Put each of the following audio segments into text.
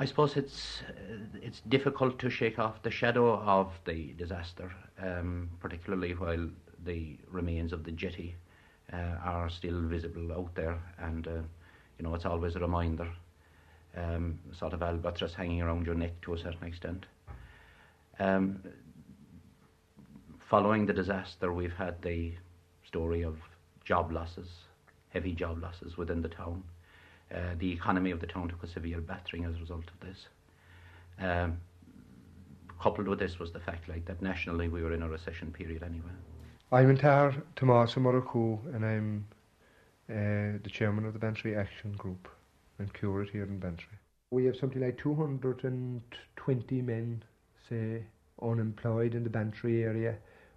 I suppose it's uh, it's difficult to shake off the shadow of the disaster, um, particularly while the remains of the jetty uh, are still visible out there, and uh, you know it's always a reminder, um, sort of albatross hanging around your neck to a certain extent. Um, following the disaster, we've had the story of job losses, heavy job losses within the town. Uh, the economy of the town took a severe battering as a result of this. Um, coupled with this was the fact like that nationally we were in a recession period anyway. I'm Intar Tommaso Moracu and I'm uh, the chairman of the Bantry Action Group and curate here in Bantry. We have something like 220 men, say, unemployed in the Bantry area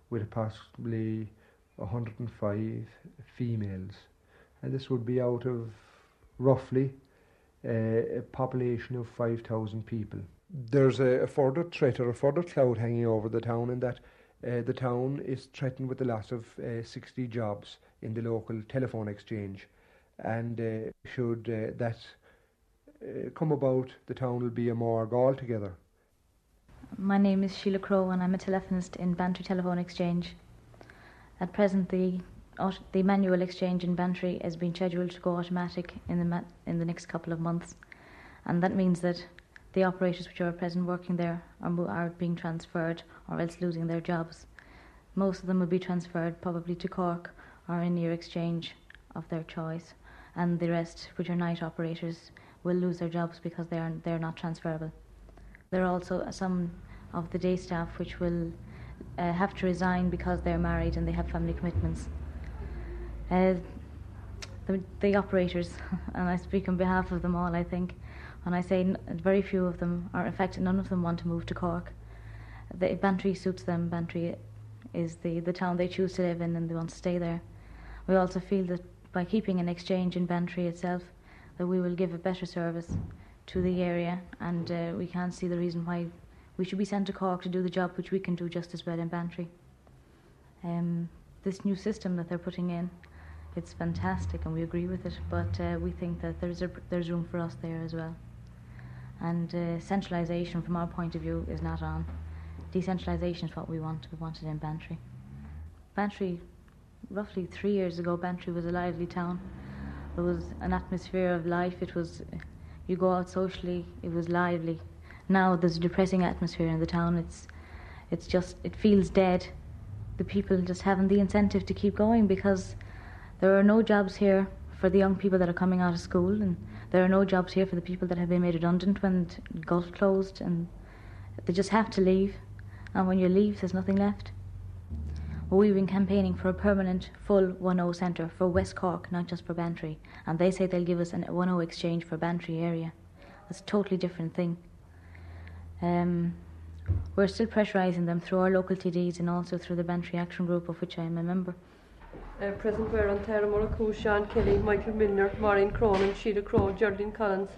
with possibly 105 females. And this would be out of roughly uh, a population of 5,000 people. There's a, a, further threat or a further cloud hanging over the town in that uh, the town is threatened with the loss of uh, 60 jobs in the local telephone exchange. And uh, should uh, that uh, come about, the town will be a morgue altogether. My name is Sheila Crow and I'm a telephonist in Bantry Telephone Exchange. At present, the the manual exchange in Bantry has been scheduled to go automatic in the in the next couple of months, and that means that the operators which are at present working there are, are being transferred or else losing their jobs. Most of them will be transferred probably to Cork or in near exchange of their choice, and the rest, which are night operators, will lose their jobs because they are they're not transferable. There are also some of the day staff which will uh, have to resign because they're married and they have family commitments. Uh, the, the operators, and I speak on behalf of them all, I think, and I say n- very few of them, or in fact, none of them want to move to Cork. The, Bantry suits them. Bantry is the, the town they choose to live in, and they want to stay there. We also feel that by keeping an exchange in Bantry itself, that we will give a better service to the area, and uh, we can't see the reason why we should be sent to Cork to do the job which we can do just as well in Bantry. Um, this new system that they're putting in it's fantastic and we agree with it, but uh, we think that there's a, there's room for us there as well. And uh, centralisation, from our point of view, is not on. Decentralisation is what we want. We want it in Bantry. Bantry, roughly three years ago, Bantry was a lively town. There was an atmosphere of life. It was, you go out socially. It was lively. Now there's a depressing atmosphere in the town. It's, it's just, it feels dead. The people just haven't the incentive to keep going because there are no jobs here for the young people that are coming out of school, and there are no jobs here for the people that have been made redundant when Gulf closed, and they just have to leave. And when you leave, there's nothing left. Well, we've been campaigning for a permanent full 1-0 centre for West Cork, not just for Bantry, and they say they'll give us a 1-0 exchange for Bantry area. That's a totally different thing. Um, we're still pressurising them through our local TDs and also through the Bantry Action Group, of which I am a member. uh, President on Tara Moraku, Sean Kelly, Michael Milner, Maureen Cronin, Sheila Crow, Geraldine Collins,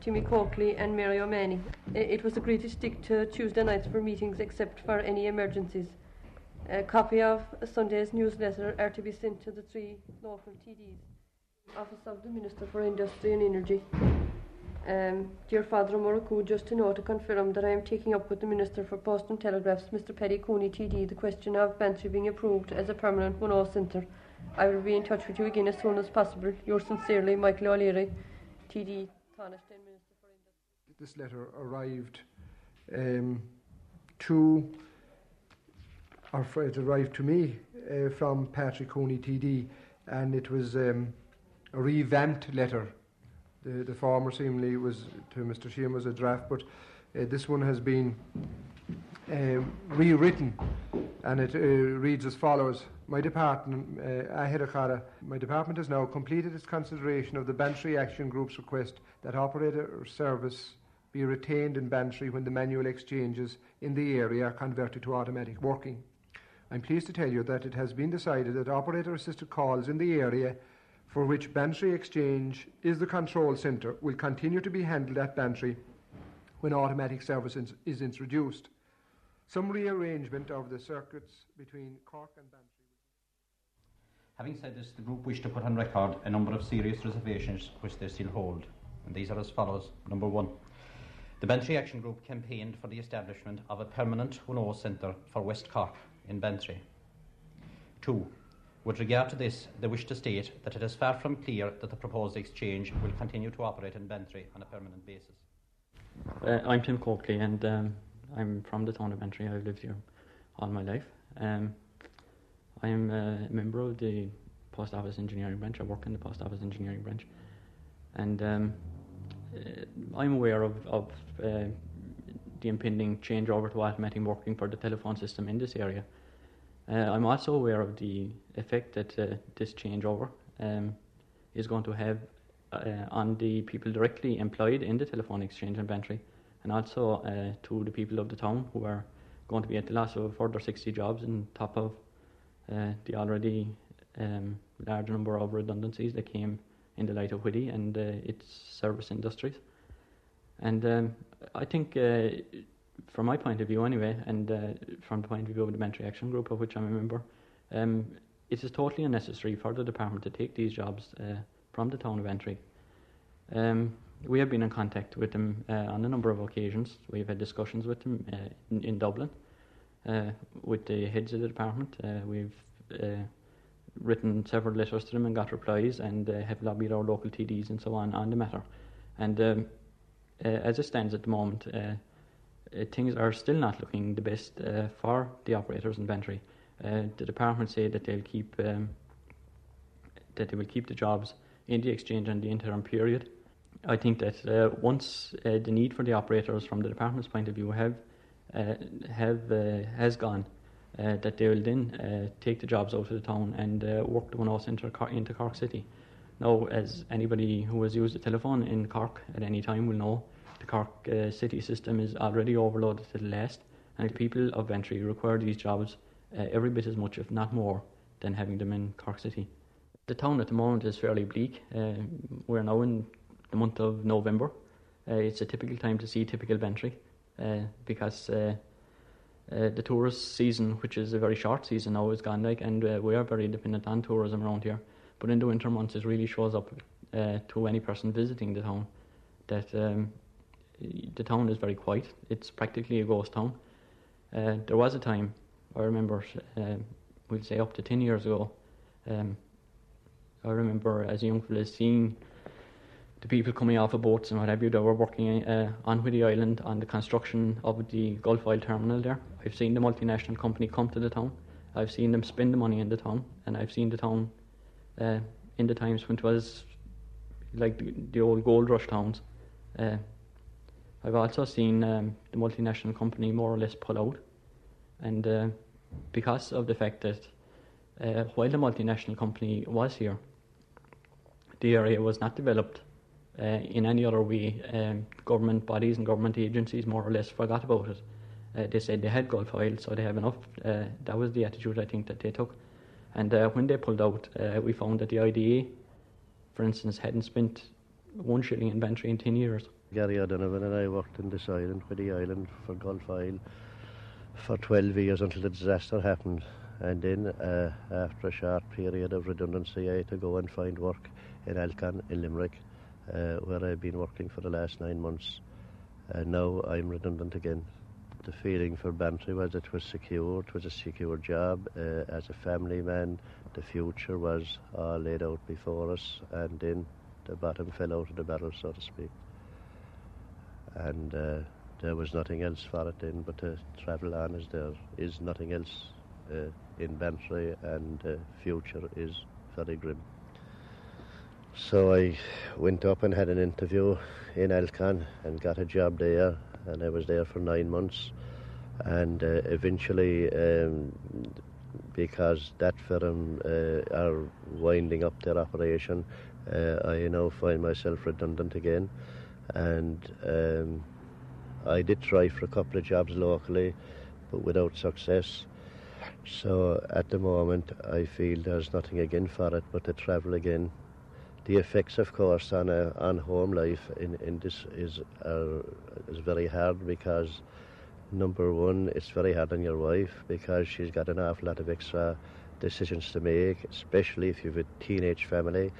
Jimmy Coakley and Mary O'Many. It was agreed to stick to Tuesday nights for meetings except for any emergencies. A copy of Sunday's newsletter are to be sent to the three local TDs. Office of the Minister for Industry and Energy. Um, dear Father Moracu, just to know to confirm that I am taking up with the Minister for Post and Telegraphs, Mr Paddy Cooney TD, the question of Bantry being approved as a permanent 1 centre. I will be in touch with you again as soon as possible. Yours sincerely, Michael O'Leary, TD, Minister for Industry. This letter arrived um, to, or it arrived to me uh, from Patrick Cooney TD, and it was um, a revamped letter the, the former seemingly was to Mr. Sheehan was a draft, but uh, this one has been um, rewritten, and it uh, reads as follows. My department, uh, my department has now completed its consideration of the Bantry Action Group's request that operator service be retained in Bantry when the manual exchanges in the area are converted to automatic working. I'm pleased to tell you that it has been decided that operator assisted calls in the area for which Bantry Exchange is the control centre will continue to be handled at Bantry when automatic service is introduced. Some rearrangement of the circuits between Cork and Bantry. Having said this, the group wish to put on record a number of serious reservations which they still hold. And these are as follows. Number one, the Bantry Action Group campaigned for the establishment of a permanent UNO centre for West Cork in Bantry. Two, with regard to this, they wish to state that it is far from clear that the proposed exchange will continue to operate in Bantry on a permanent basis. Uh, I'm Tim Coakley and um, I'm from the town of Bantry. I've lived here all my life. Um, I am a member of the post office engineering branch. I work in the post office engineering branch. And um, uh, I'm aware of, of uh, the impending changeover to automatic working for the telephone system in this area. Uh, I'm also aware of the effect that uh, this changeover um, is going to have uh, on the people directly employed in the telephone exchange Bantry, and also uh, to the people of the town who are going to be at the loss of further 60 jobs on top of uh, the already um, large number of redundancies that came in the light of Whiddy and uh, its service industries. And um, I think from my point of view anyway, and uh, from the point of view of the Bantry Action Group, of which I'm a member, um, it is totally unnecessary for the department to take these jobs uh, from the town of Bantry. Um, we have been in contact with them uh, on a number of occasions. We've had discussions with them uh, in, in, Dublin, uh, with the heads of the department. Uh, we've written several letters to them and got replies, and have lobbied our local TDs and so on on the matter. And um, as it stands at the moment, uh, things are still not looking the best uh, for the operators in Bantry. Uh, the department say that they'll keep um, that they will keep the jobs in the exchange and the interim period. I think that uh, once uh, the need for the operators from the department's point of view have uh, have has gone, that they will then take the jobs out of the town and work the one out into, into Cork City. Now, as anybody who has used a telephone in Cork at any time will know, the Cork uh, city system is already overloaded to the last, and people of Bantry require these jobs uh, every bit as much, if not more, than having them in Cork City. The town at the moment is fairly bleak. Uh, we're now in the month of November. Uh, it's a typical time to see typical Bantry uh, because uh, the tourist season, which is a very short season now, is gone like, and we are very dependent on tourism around here. But in the winter months, it really shows up to any person visiting the town that um, the town is very quiet. It's practically a ghost town. Uh, there was a time, I remember, uh, we'll say up to 10 years ago, um, I remember as a young fella seeing the people coming off of boats and what have you that were working uh, on Whiddy Island on the construction of the Gulf Oil terminal there. I've seen the multinational company come to the town. I've seen them spend the money in the town, and I've seen the town uh, in the times when it was like the, the old gold rush towns. Uh, I've also seen um, the multinational company more or less pull out, and uh, because of the fact that uh, while the multinational company was here, the area was not developed uh, in any other way. Um, government bodies and government agencies more or less forgot about it. Uh, they said they had Gulf oil, so they have enough. Uh, that was the attitude I think that they took. And uh, when they pulled out, we found that the IDA, for instance, hadn't spent one shilling in Bantry in 10 years. Gary O'Donovan and I worked in this island, for island, for Gulf Oil, for 12 years until the disaster happened. And then, uh, after a short period of redundancy, I had to go and find work in Alcan, in Limerick, uh, where I've been working for the last nine months. And now I'm redundant again. The feeling for Bantry was it was secure, it was a secure job. Uh, as a family man, the future was all laid out before us, and then the bottom fell out of the barrel, so to speak and uh, there was nothing else for it then but to travel on as there is nothing else uh, in Bantry and the future is very grim. So I went up and had an interview in Alcan and got a job there. And I was there for nine months. And uh, eventually, um, because that firm uh, are winding up their operation, uh, I now find myself redundant again, and um, I did try for a couple of jobs locally, but without success. So at the moment, I feel there's nothing again for it but to travel again. The effects, of course, on a, on home life in, in this is uh, is very hard because number one, it's very hard on your wife because she's got an awful lot of extra decisions to make, especially if you've a teenage family.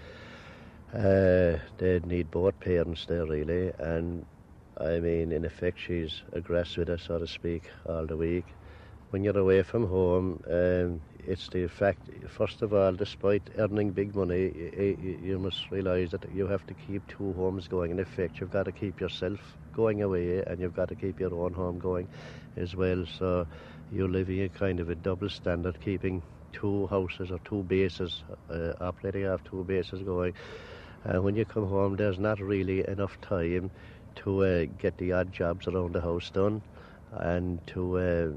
Uh, they need both parents there really, and I mean, in effect, she's aggressive with her, so to speak, all the week. When you're away from home, um, it's the fact, first of all, despite earning big money, you, you must realise that you have to keep two homes going. In effect, you've got to keep yourself going away and you've got to keep your own home going as well. So you're living a kind of a double standard, keeping two houses or two bases, uh, operating off two bases going. And when you come home, there's not really enough time to uh, get the odd jobs around the house done and to, uh,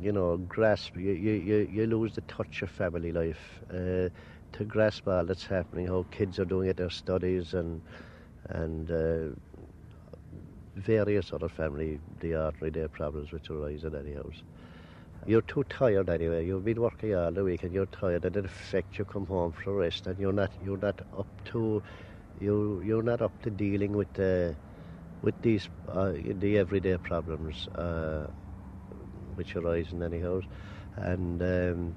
you know, grasp, you, you, you lose the touch of family life, uh, to grasp all that's happening, how kids are doing at their studies and, and uh, various other family, the ordinary day problems which arise in any house. You're too tired anyway. You've been working all the week and you're tired, and in effect you come home for rest, and you're not you're not up to you you're not up to dealing with the with these uh, the everyday problems uh, which arise in any house, and um,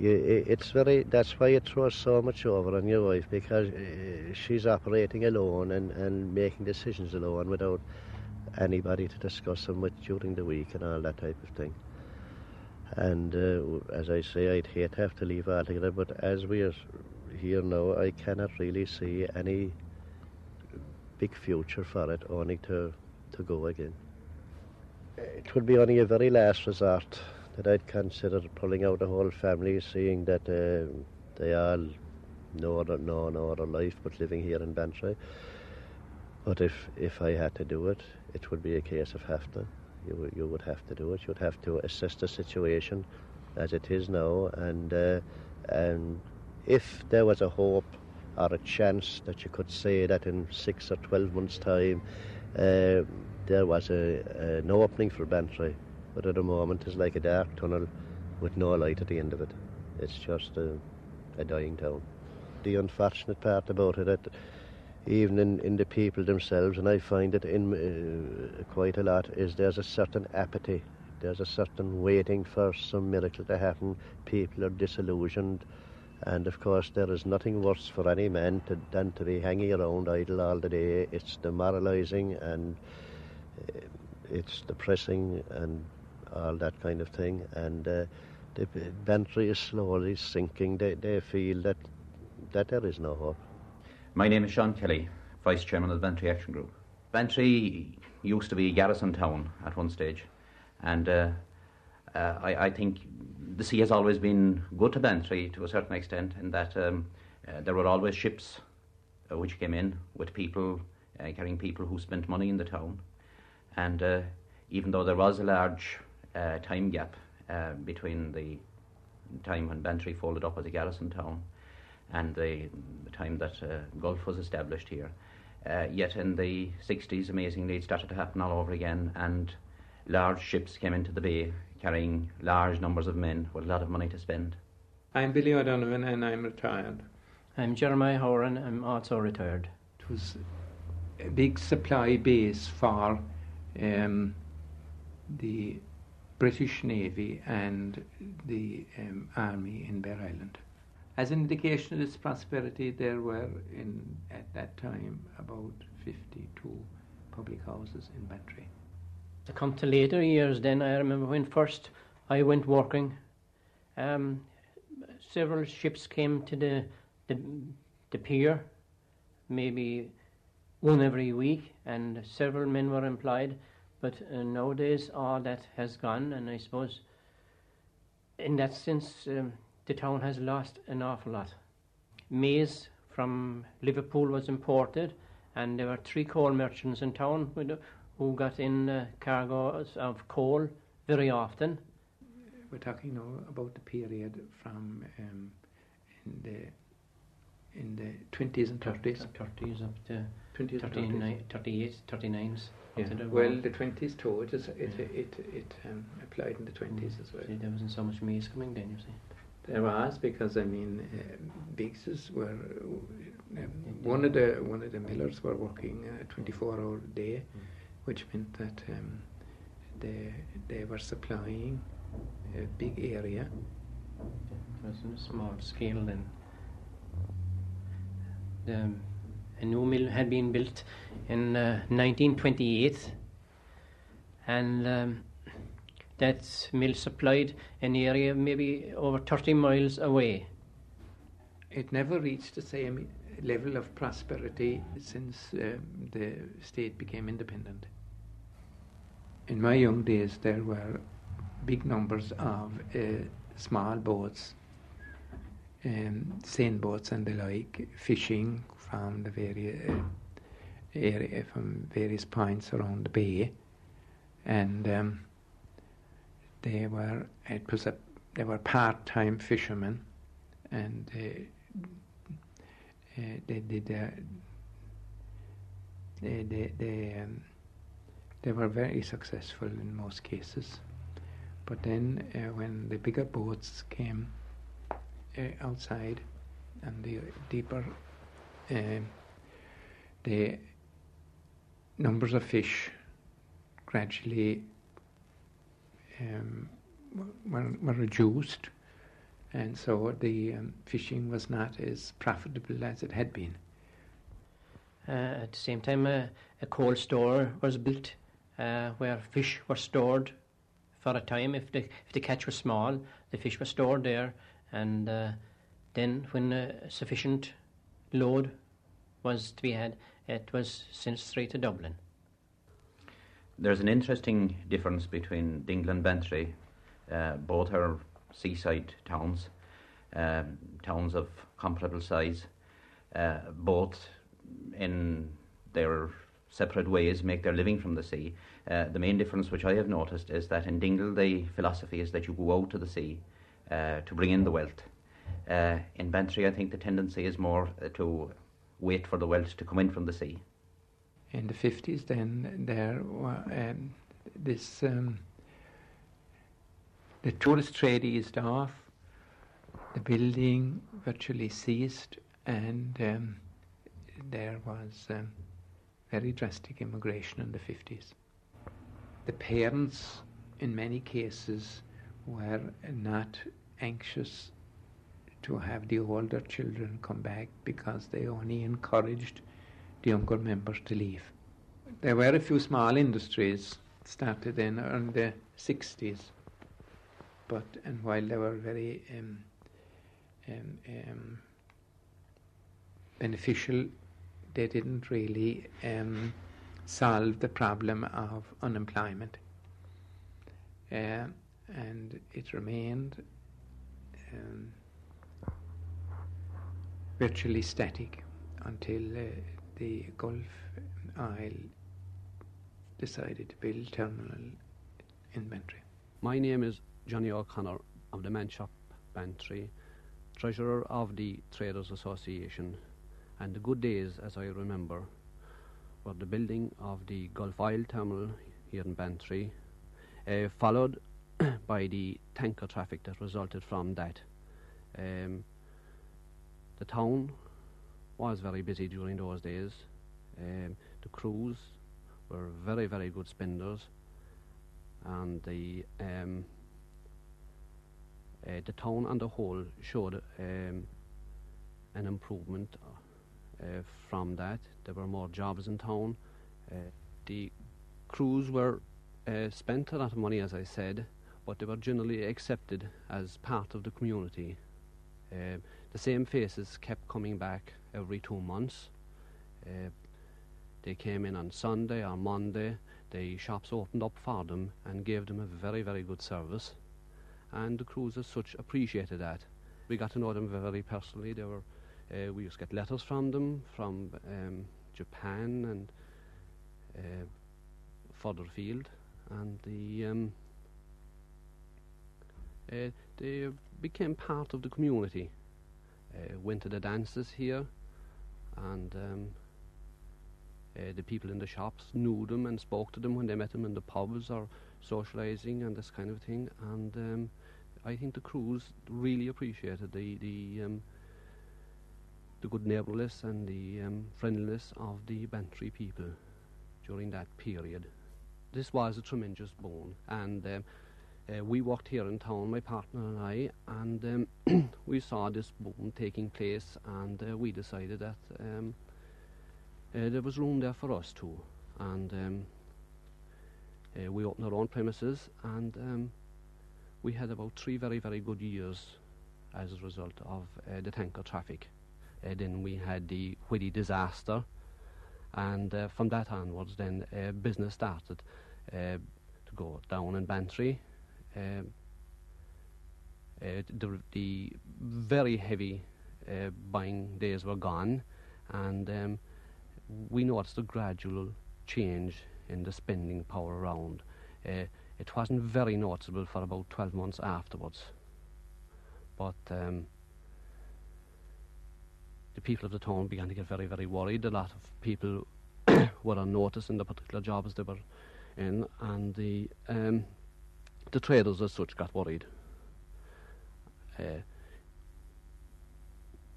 you, it's very that's why it throws so much over on your wife because uh, she's operating alone and, and making decisions alone without anybody to discuss them with during the week and all that type of thing. And uh, as I say, I'd hate to have to leave altogether, but as we are here now, I cannot really see any big future for it, only to, to go again. It would be only a very last resort that I'd consider pulling out the whole family, seeing that uh, they all know other, know no other life but living here in Bantry. But if, if I had to do it, it would be a case of have to. You, you would have to do it. You'd have to assess the situation as it is now, and uh, and if there was a hope or a chance that you could say that in six or twelve months' time uh, there was a, an opening for Bantry, but at the moment it's like a dark tunnel with no light at the end of it. It's just a, a dying town. The unfortunate part about it, that even in, in the people themselves, and I find it in uh, quite a lot, is there's a certain apathy. There's a certain waiting for some miracle to happen. People are disillusioned. And of course, there is nothing worse for any man to, than to be hanging around idle all the day. It's demoralizing and uh, it's depressing and all that kind of thing. And uh, the Bantry is slowly sinking. They, they feel that, that there is no hope. My name is Sean Kelly, Vice Chairman of the Bantry Action Group. Bantry used to be a garrison town at one stage, and uh, uh, I, I, think the sea has always been good to Bantry to a certain extent in that um, uh, there were always ships uh, which came in with people uh, carrying people who spent money in the town, and uh, even though there was a large time gap between the time when Bantry folded up as a garrison town and the, the time that uh, Gulf was established here. Uh, yet in the 60s, amazingly, it started to happen all over again, and large ships came into the bay carrying large numbers of men with a lot of money to spend. I'm Billy O'Donovan and I'm retired. I'm Jeremiah Horan, I'm also retired. It was a big supply base for um, the British Navy and the um, Army in Bere Island. As an indication of its prosperity, there were in at that time about 52 public houses in Bantry. To come to later years, then I remember when first I went working. Um, several ships came to the, the the pier, maybe one every week, and several men were employed. But uh, nowadays, all that has gone, and I suppose, in that sense, um, the town has lost an awful lot. Maize from Liverpool was imported, and there were three coal merchants in town who got in uh, cargoes of coal very often. We're talking now about the period from um, in the in the 20s and 30s. 30s up to 20s 39, 38, 39s. Yeah. the Well, the 20s too. It is, it Yeah. it it um, applied in the 20s as well. See, there wasn't so much maize coming then, you see. There was because I mean, um, Biggses were um, one of the one of the millers were working a 24 hour day, which meant that um, they they were supplying a big area. It was on a small scale then. The, a new mill had been built in uh, 1928 and um, that mill supplied an area maybe over 30 miles away. It never reached the same level of prosperity since um, the state became independent. In my young days, there were big numbers of uh, small boats, um, boats and the like, fishing from the various uh, area from various points around the bay, and um, they were it was a they were part-time fishermen, and uh, uh, they did uh, they they they, um, they were very successful in most cases. But then uh, when the bigger boats came uh, outside and the deeper, um the numbers of fish gradually um, were, were reduced, and so the um, fishing was not as profitable as it had been. Uh, at the same time, uh, a coal store was built uh, where fish were stored for a time. If the, if the catch was small, the fish were stored there, and uh, then when a sufficient load was to be had, it was sent straight to Dublin. There's an interesting difference between Dingle and Bantry. Uh, both are seaside towns, um, towns of comparable size. Uh, both, in their separate ways, make their living from the sea. Uh, the main difference, which I have noticed, is that in Dingle the philosophy is that you go out to the sea uh, to bring in the wealth. Uh, in Bantry, I think the tendency is more uh, to wait for the wealth to come in from the sea. In the 50s, then there um, this um, the tourist trade eased off, the building virtually ceased, and um, there was um, very drastic immigration in the 50s. The parents, in many cases, were not anxious to have the older children come back because they only encouraged the younger members to leave. There were a few small industries started in, the 60s, but and while they were very um, um, um, beneficial, they didn't really um, solve the problem of unemployment. Uh, and it remained um, virtually static until uh, the Gulf Oil decided to build terminal in Bantry. My name is Johnny O'Connor of the Manshop Bantry, treasurer of the Traders Association, and the good days, as I remember, were the building of the Gulf Oil Terminal here in Bantry, uh, followed by the tanker traffic that resulted from that. Um, the town was very busy during those days. Um, the crews were very, very good spenders, and the um, uh, the town on the whole showed um, an improvement uh, from that. There were more jobs in town. Uh, the crews were uh, spent a lot of money, as I said, but they were generally accepted as part of the community. The same faces kept coming back every two months. Uh, they came in on Sunday or Monday. The shops opened up for them and gave them a very, very good service. And the crews as such appreciated that. We got to know them very personally. They were, uh, we used to get letters from them from um, Japan and uh, further field, and the um, uh, they became part of the community. Uh, went to the dances here, and um, uh, the people in the shops knew them and spoke to them when they met them in the pubs or socialising and this kind of thing. And um, I think the crews really appreciated the the um, the good neighbourliness and the um, friendliness of the Bantry people during that period. This was a tremendous boon, and um, uh, we walked here in town, my partner and I, and um, we saw this boom taking place, and uh, we decided that um, uh, there was room there for us too. And um, uh, we opened our own premises, and um, we had about three very, very good years as a result of the tanker traffic. Then we had the Whiddy disaster, and from that onwards, then business started to go down in Bantry um, uh, the, the, very heavy uh, buying days were gone, and um, we noticed a gradual change in the spending power around. Uh, it wasn't very noticeable for about 12 months afterwards, but um, the people of the town began to get very, very worried. A lot of people were on notice in the particular jobs they were in, and the um, the traders as such got worried. Uh,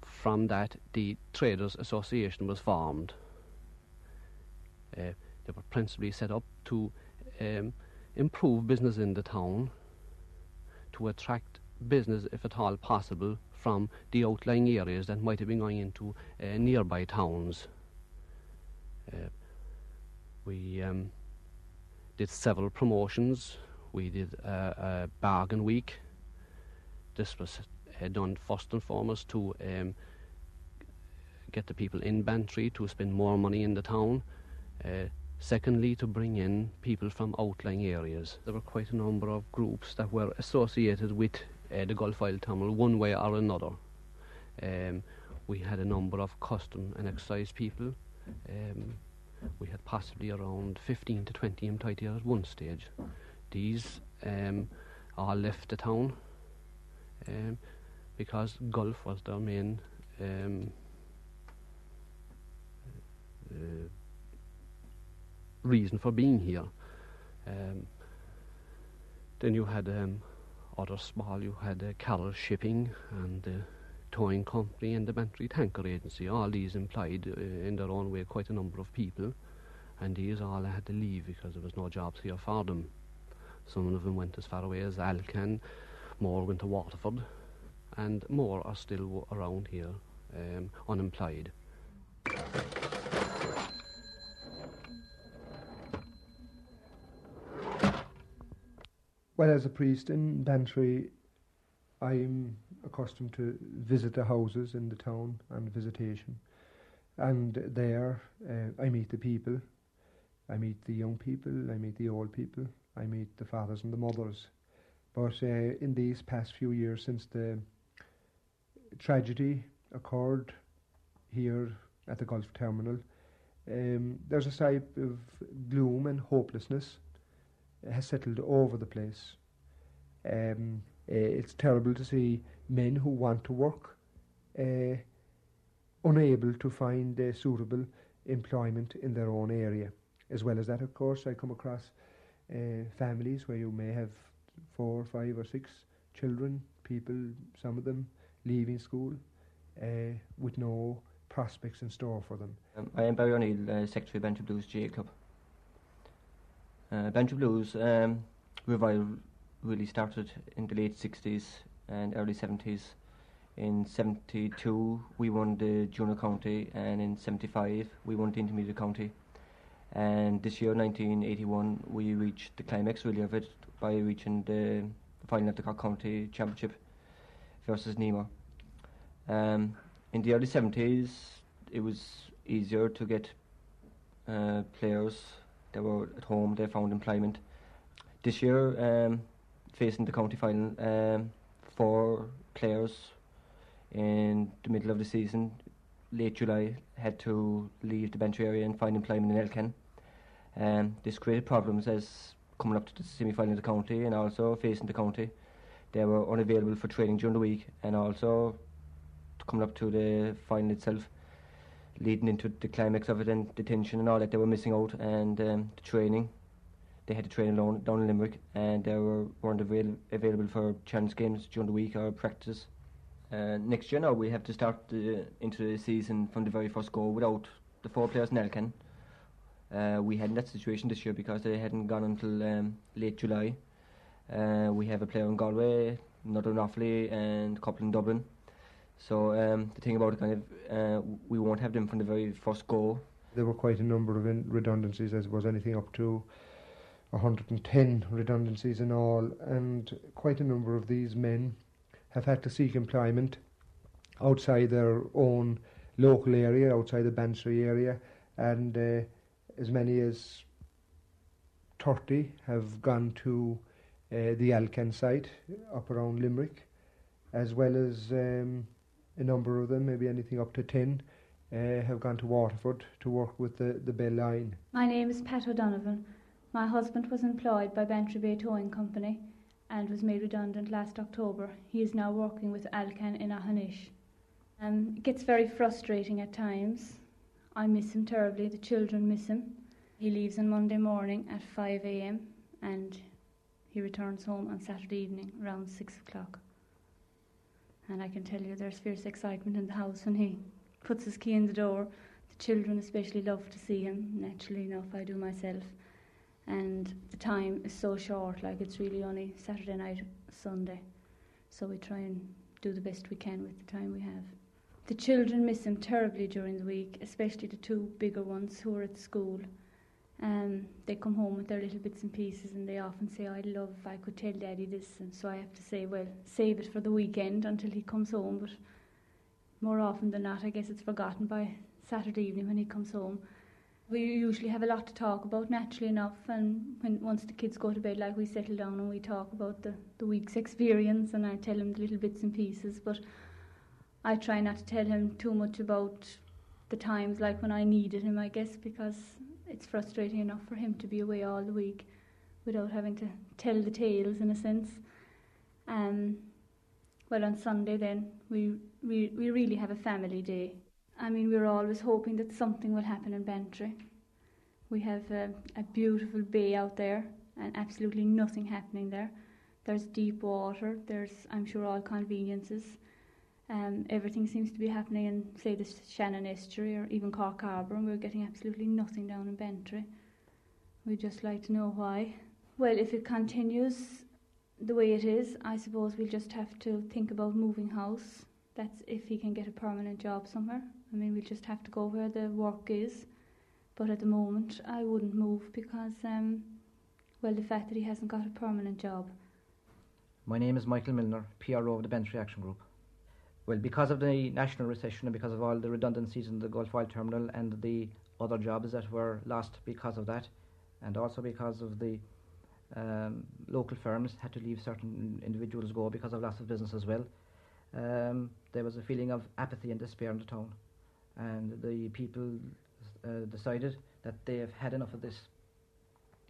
from that, the Traders Association was formed. Uh, they were principally set up to um, improve business in the town, to attract business, if at all possible, from the outlying areas that might have been going into uh, nearby towns. Uh, we um, did several promotions we did a, a bargain week. This was uh, done first and foremost to um, get the people in Bantry to spend more money in the town. Uh, secondly, to bring in people from outlying areas. There were quite a number of groups that were associated with uh, the Gulf Oil Terminal one way or another. Um, we had a number of custom and excise people. Um, we had possibly around 15 to 20 employed at one stage these um, all left the town um, because Gulf was their main um, uh, reason for being here. Um, then you had um, other small, you had uh, Carroll Shipping and the Towing Company and the Bantry Tanker Agency. All these employed uh, in their own way quite a number of people, and these all had to leave because there was no jobs here for them. Some of them went as far away as Alcan, more went to Waterford, and more are still around here, um, unemployed. Well, as a priest in Bantry, I'm accustomed to visit the houses in the town and visitation. And there, uh, I meet the people. I meet the young people, I meet the old people, I meet the fathers and the mothers. But uh, in these past few years, since the tragedy occurred here at the Gulf Terminal, um, there's a type of gloom and hopelessness has settled over the place. Um, uh, it's terrible to see men who want to work uh, unable to find uh, suitable employment in their own area. As well as that, of course, I come across uh, families where you may have four, five, or six children, people, some of them leaving school uh, with no prospects in store for them. Um, I am Barry O'Neill, uh, Secretary of Bantry Blues GAA Club. Uh, Bantry Blues um, revival really started in the late 60s and early 70s. In 72 we won the junior county and in 75 we won the intermediate county. And this year, 1981, we reached the climax really of it by reaching the final of the Cork County Championship versus Nemo. Um, in the early 70s, it was easier to get uh, players that were at home, they found employment. This year, um, facing the county final, um, four players in the middle of the season late July had to leave the Bantry area and find employment in Alcan. Um, this created problems as coming up to the semi-final of the county and also facing the county. They were unavailable for training during the week and also coming up to the final itself, leading into the climax of it and detention and all that. They were missing out and um, the training. They had to train alone down in Limerick and they were, weren't avail- available for challenge games during the week or practice. Uh, next year now we have to start the, into the season from the very first goal without the four players in Alcan. Uh, we had that situation this year because they hadn't gone until um, late July. Uh, we have a player in Galway, another in Offaly, and a couple in Dublin. So um, the thing about it, kind of, uh, we won't have them from the very first goal. There were quite a number of redundancies, as was anything up to 110 redundancies in all, and quite a number of these men have had to seek employment outside their own local area, outside the Bantry area, and uh, as many as 30 have gone to uh, the Alcan site up around Limerick, as well as um, a number of them, maybe anything up to 10, uh, have gone to Waterford to work with the, the Bell Line. My name is Pat O'Donovan. My husband was employed by Bantry Bay Towing Company and was made redundant last October. He is now working with Alcan in Aughinish. Um, it gets very frustrating at times. I miss him terribly, the children miss him. He leaves on Monday morning at 5 am and he returns home on Saturday evening around 6 o'clock. And I can tell you there's fierce excitement in the house when he puts his key in the door. The children especially love to see him, naturally enough, I do myself and the time is so short like it's really only Saturday night Sunday. So we try and do the best we can with the time we have. The children miss him terribly during the week especially the two bigger ones who are at school. Um, they come home with their little bits and pieces and they often say I'd love if I could tell daddy this and so I have to say well save it for the weekend until he comes home but more often than not I guess it's forgotten by Saturday evening when he comes home we usually have a lot to talk about naturally enough and when once the kids go to bed like we settle down and we talk about the, the week's experience and I tell him the little bits and pieces but I try not to tell him too much about the times like when I needed him I guess because it's frustrating enough for him to be away all the week without having to tell the tales in a sense. Um well on Sunday then we we, we really have a family day I mean, we're always hoping that something will happen in Bantry. We have a, a beautiful bay out there and absolutely nothing happening there. There's deep water, there's, I'm sure, all conveniences. Um, everything seems to be happening in, say, the Shannon Estuary or even Cork Harbour, and we're getting absolutely nothing down in Bantry. We'd just like to know why. Well, if it continues the way it is, I suppose we'll just have to think about moving house. That's if he can get a permanent job somewhere. I mean, we'll just have to go where the work is. But at the moment, I wouldn't move because, um, well, the fact that he hasn't got a permanent job. My name is Michael Milner, PRO of the Bantry Action Group. Well, because of the national recession and because of all the redundancies in the Gulf Oil Terminal and the other jobs that were lost because of that, and also because of the um, local firms had to leave certain individuals go because of loss of business as well, um, there was a feeling of apathy and despair in the town and the people uh, decided that they have had enough of this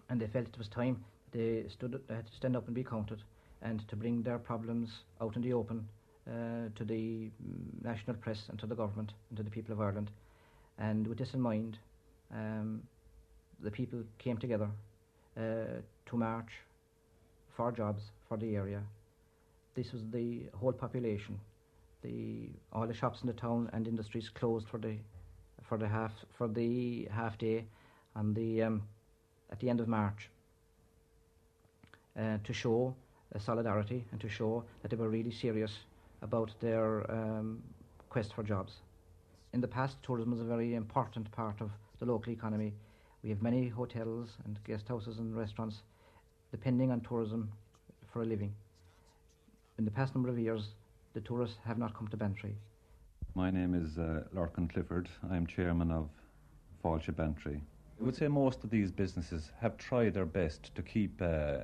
and they felt it was time they stood they had to stand up and be counted and to bring their problems out in the open uh, to the mm, national press and to the government and to the people of Ireland. And with this in mind um, the people came together uh, to march for jobs for the area. This was the whole population the all the shops in the town and industries closed for the for the half for the half day on the um, at the end of March uh, to show uh, solidarity and to show that they were really serious about their um, quest for jobs. In the past, tourism was a very important part of the local economy. We have many hotels and guest houses and restaurants depending on tourism for a living. In the past number of years, the tourists have not come to Bantry. My name is uh, Lorcan Clifford. I'm chairman of Fáilte Bantry. I would say most of these businesses have tried their best to keep uh,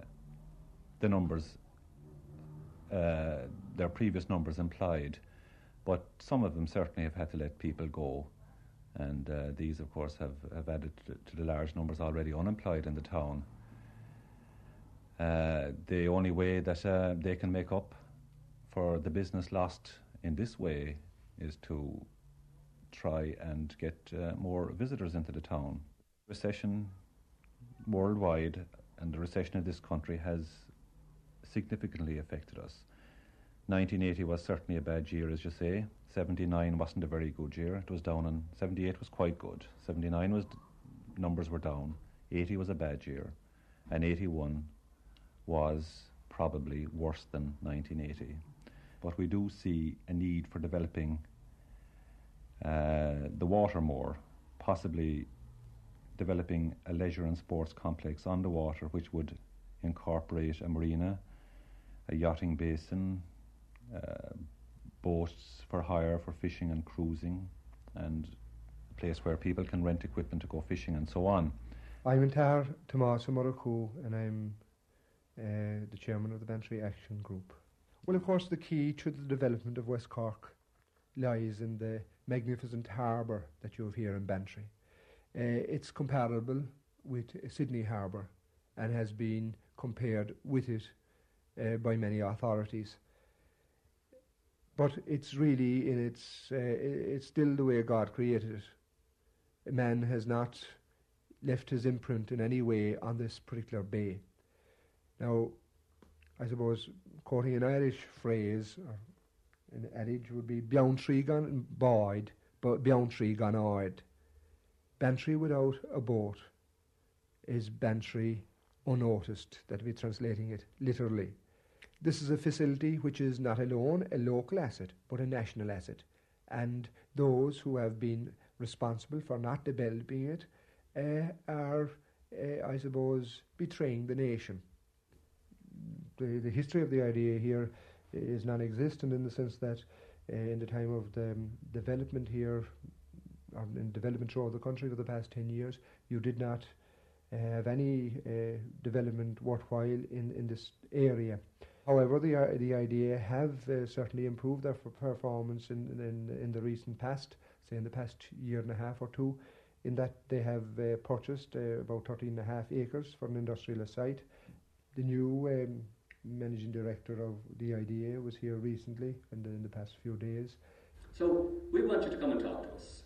the numbers, uh, their previous numbers implied, but some of them certainly have had to let people go. And uh, these, of course, have, have added to, to, the large numbers already unemployed in the town. Uh, the only way that uh, they can make up for the business lost in this way is to try and get uh, more visitors into the town. Recession worldwide and the recession of this country has significantly affected us. 1980 was certainly a bad year, as you say. 79 wasn't a very good year. It was down, and 78 was quite good. 79 was numbers were down. 80 was a bad year, and 81 was probably worse than 1980. But we do see a need for developing uh, the water more, possibly developing a leisure and sports complex on the water which would incorporate a marina, a yachting basin, uh, boats for hire for fishing and cruising, and a place where people can rent equipment to go fishing and so on. I'm Intar Tommaso Moracu and I'm uh, the chairman of the Bantry Action Group. Well, of course, the key to the development of West Cork lies in the magnificent harbour that you have here in Bantry. Uh, it's comparable with Sydney Harbour and has been compared with it uh, by many authorities. But it's really in its, uh, it's still the way God created it. Man has not left his imprint in any way on this particular bay. Now, I suppose, quoting an Irish phrase, or an adage would be, Beyond tree gone Boyd, but beyond tree gone oid. Bantry without a boat is Bantry unnoticed, that we're translating it literally. This is a facility which is not alone a local asset, but a national asset. And those who have been responsible for not developing it uh, are, uh, I suppose, betraying the nation. The, the history of the IDA here is non existent in the sense that uh, in the time of the um, development here, or in development throughout the country for the past 10 years, you did not have any uh, development worthwhile in, in this area. However, the, uh, the IDA have uh, certainly improved their performance in, in, in the recent past, say in the past year and a half or two, in that they have uh, purchased uh, about 13 and a half acres for an industrial site. The new um, managing director of the IDA was here recently and in the past few days. So we want you to come and talk to us.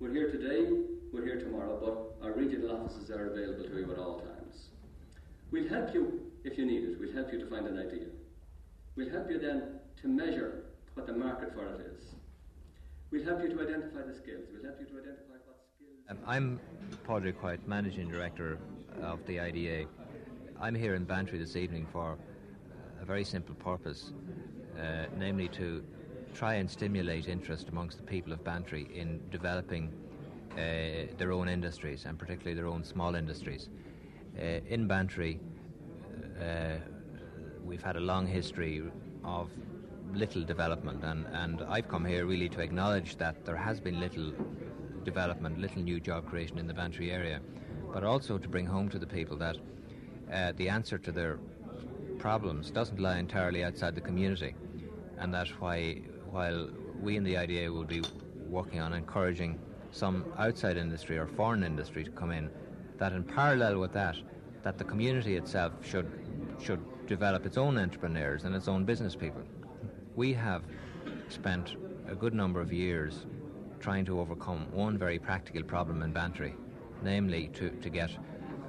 We're here today, we're here tomorrow, but our regional offices are available to you at all times. We'll help you if you need it. We'll help you to find an idea. We'll help you then to measure what the market for it is. We'll help you to identify the skills. We'll help you to identify what skills. Um, I'm Padraig White, Managing Director of the IDA. I'm here in Bantry this evening for a very simple purpose, uh, namely to try and stimulate interest amongst the people of Bantry in developing uh, their own industries and particularly their own small industries. Uh, in Bantry, uh, we've had a long history of little development, and, and I've come here really to acknowledge that there has been little development, little new job creation in the Bantry area, but also to bring home to the people that uh, the answer to their problems doesn't lie entirely outside the community, and that why, while we in the IDA will be working on encouraging some outside industry or foreign industry to come in, that in parallel with that, that the community itself should should develop its own entrepreneurs and its own business people. We have spent a good number of years trying to overcome one very practical problem in Bantry, namely to, to get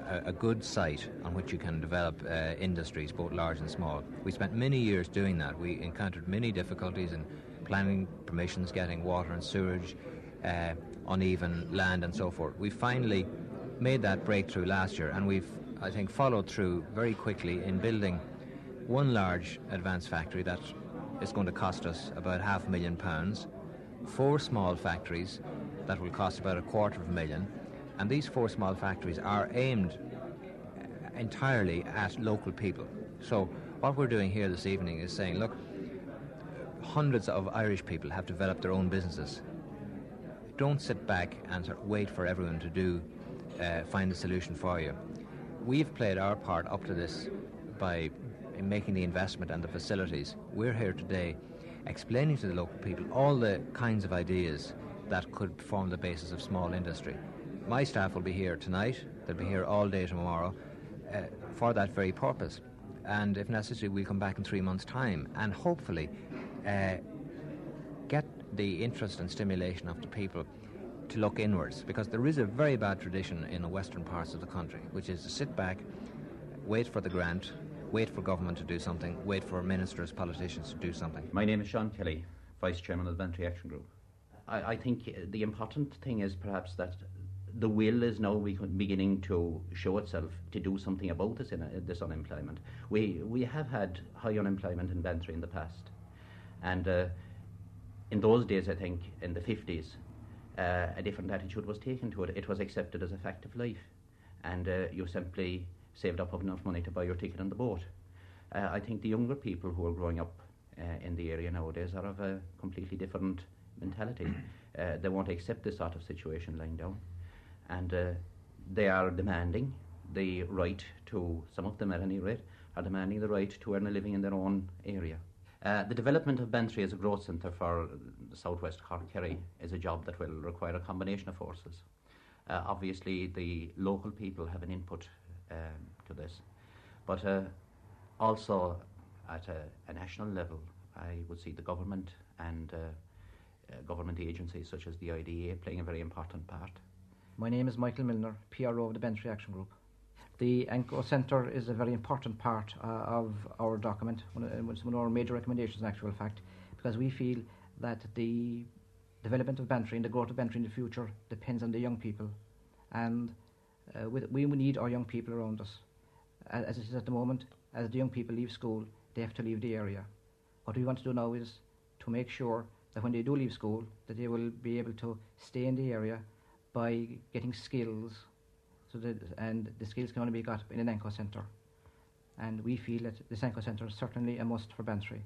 a, a good site on which you can develop uh, industries, both large and small. We spent many years doing that. We encountered many difficulties in planning permissions, getting water and sewage, uh, uneven land, and so forth. We finally made that breakthrough last year, and we've, I think, followed through very quickly in building one large advanced factory that is going to cost us about half a million pounds, four small factories that will cost about a quarter of a million, and these four small factories are aimed entirely at local people. So what we're doing here this evening is saying, look, hundreds of Irish people have developed their own businesses. Don't sit back and wait for everyone to do uh, find a solution for you. We've played our part up to this by making the investment and the facilities. We're here today explaining to the local people all the kinds of ideas that could form the basis of small industry. My staff will be here tonight, they'll be here all day tomorrow uh, for that very purpose. And if necessary, we'll come back in three months' time and hopefully uh, get the interest and stimulation of the people to look inwards because there is a very bad tradition in the western parts of the country, which is to sit back, wait for the grant, wait for government to do something, wait for ministers, politicians to do something. My name is Sean Kelly, Vice Chairman of the Bantry Action Group. I, I think the important thing is perhaps that the will is now beginning to show itself to do something about this, this unemployment. We, we have had high unemployment in Bantry in the past. And uh, in those days, I think, in the 50s, uh, a different attitude was taken to it. It was accepted as a fact of life, and uh, you simply saved up enough money to buy your ticket on the boat. Uh, I think the younger people who are growing up uh, in the area nowadays are of a completely different mentality. Uh, they won't accept this sort of situation lying down, and uh, they are demanding the right to, some of them at any rate, are demanding the right to earn a living in their own area. Uh, the development of Bantry as a growth centre for southwest Cork Kerry is a job that will require a combination of forces. Uh, obviously, the local people have an input um, to this, but uh, also at a, a, national level, I would see the government and uh, uh, government agencies such as the IDA playing a very important part. My name is Michael Milner, PRO of the Bantry Action Group. The AnCO Centre is a very important part uh, of our document, one of, one of our major recommendations in actual fact, because we feel that the development of Bantry and the growth of Bantry in the future depends on the young people. And uh, with, we need our young people around us. As it is at the moment, as the young people leave school, they have to leave the area. What we want to do now is to make sure that when they do leave school, that they will be able to stay in the area by getting skills so that, and the skills can only be got in an AnCO centre. And we feel that the AnCO centre is certainly a must for Bantry.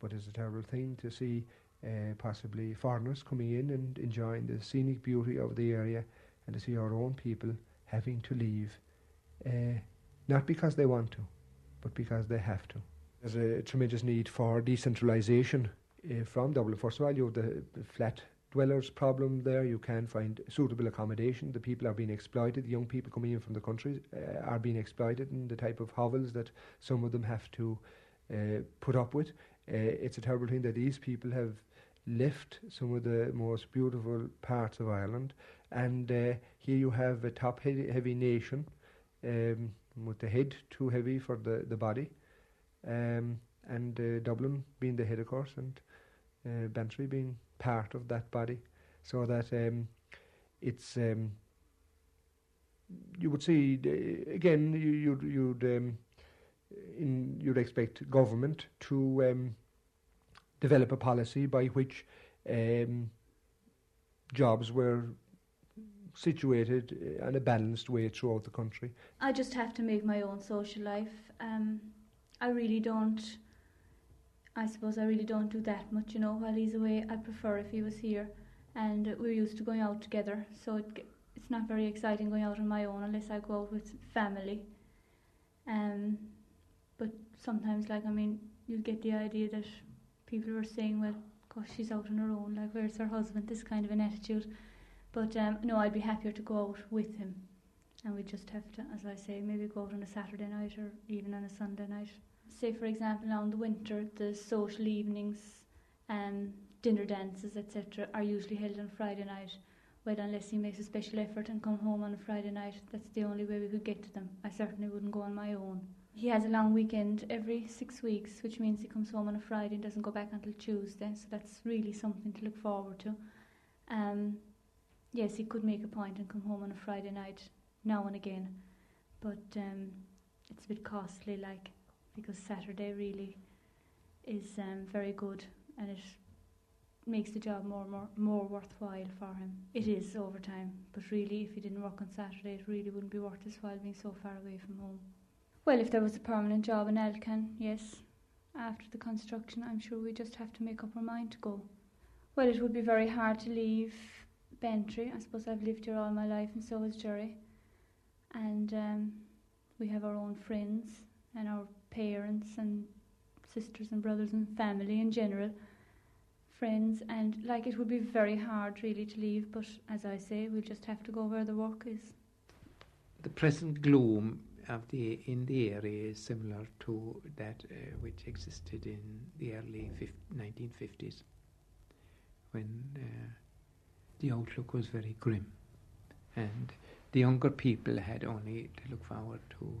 But it's a terrible thing to see uh, possibly foreigners coming in and enjoying the scenic beauty of the area and to see our own people having to leave, uh, not because they want to, but because they have to. There's a tremendous need for decentralisation uh, from Dublin. First of all, you have the flat dwellers problem there. You can find suitable accommodation. The people are being exploited. The young people coming in from the country uh, are being exploited in the type of hovels that some of them have to uh, put up with. Uh, it's a terrible thing that these people have left some of the most beautiful parts of Ireland. And uh, here you have a top heavy, heavy nation um, with the head too heavy for the, the body. Um, and uh, Dublin being the head, of course, and uh, Bantry being part of that body, so that um, it's um, you would see again you, you'd you'd um, in you'd expect government to um, develop a policy by which um, jobs were situated in a balanced way throughout the country. I just have to make my own social life. Um, I really don't I suppose I really don't do that much, you know, while he's away. I prefer if he was here. And we're used to going out together, so it, it's not very exciting going out on my own unless I go out with family. Um, but sometimes, like, I mean, you get the idea that people are saying, well, gosh, she's out on her own, like, where's her husband? This kind of an attitude. But um, no, I'd be happier to go out with him. And we just have to, as I say, maybe go out on a Saturday night or even on a Sunday night say for example now in the winter the social evenings um, dinner dances etc are usually held on Friday night. Well unless he makes a special effort and come home on a Friday night that's the only way we could get to them. I certainly wouldn't go on my own. He has a long weekend every six weeks which means he comes home on a Friday and doesn't go back until Tuesday so that's really something to look forward to. Um, yes he could make a point and come home on a Friday night now and again but um, it's a bit costly like because Saturday really is um, very good and it makes the job more, more more worthwhile for him. It is overtime, but really if he didn't work on Saturday it really wouldn't be worth his while being so far away from home. Well, if there was a permanent job in Alcan, yes, after the construction I'm sure we just have to make up our mind to go. Well, it would be very hard to leave Bantry. I suppose I've lived here all my life and so has Jerry. And um, we have our own friends and our parents and sisters and brothers and family in general. friends, and like it would be very hard really to leave. But as I say, we'll just have to go where the work is. The present gloom of the in the area is similar to that uh, which existed in the early 1950s, when uh, the outlook was very grim, and the younger people had only to look forward to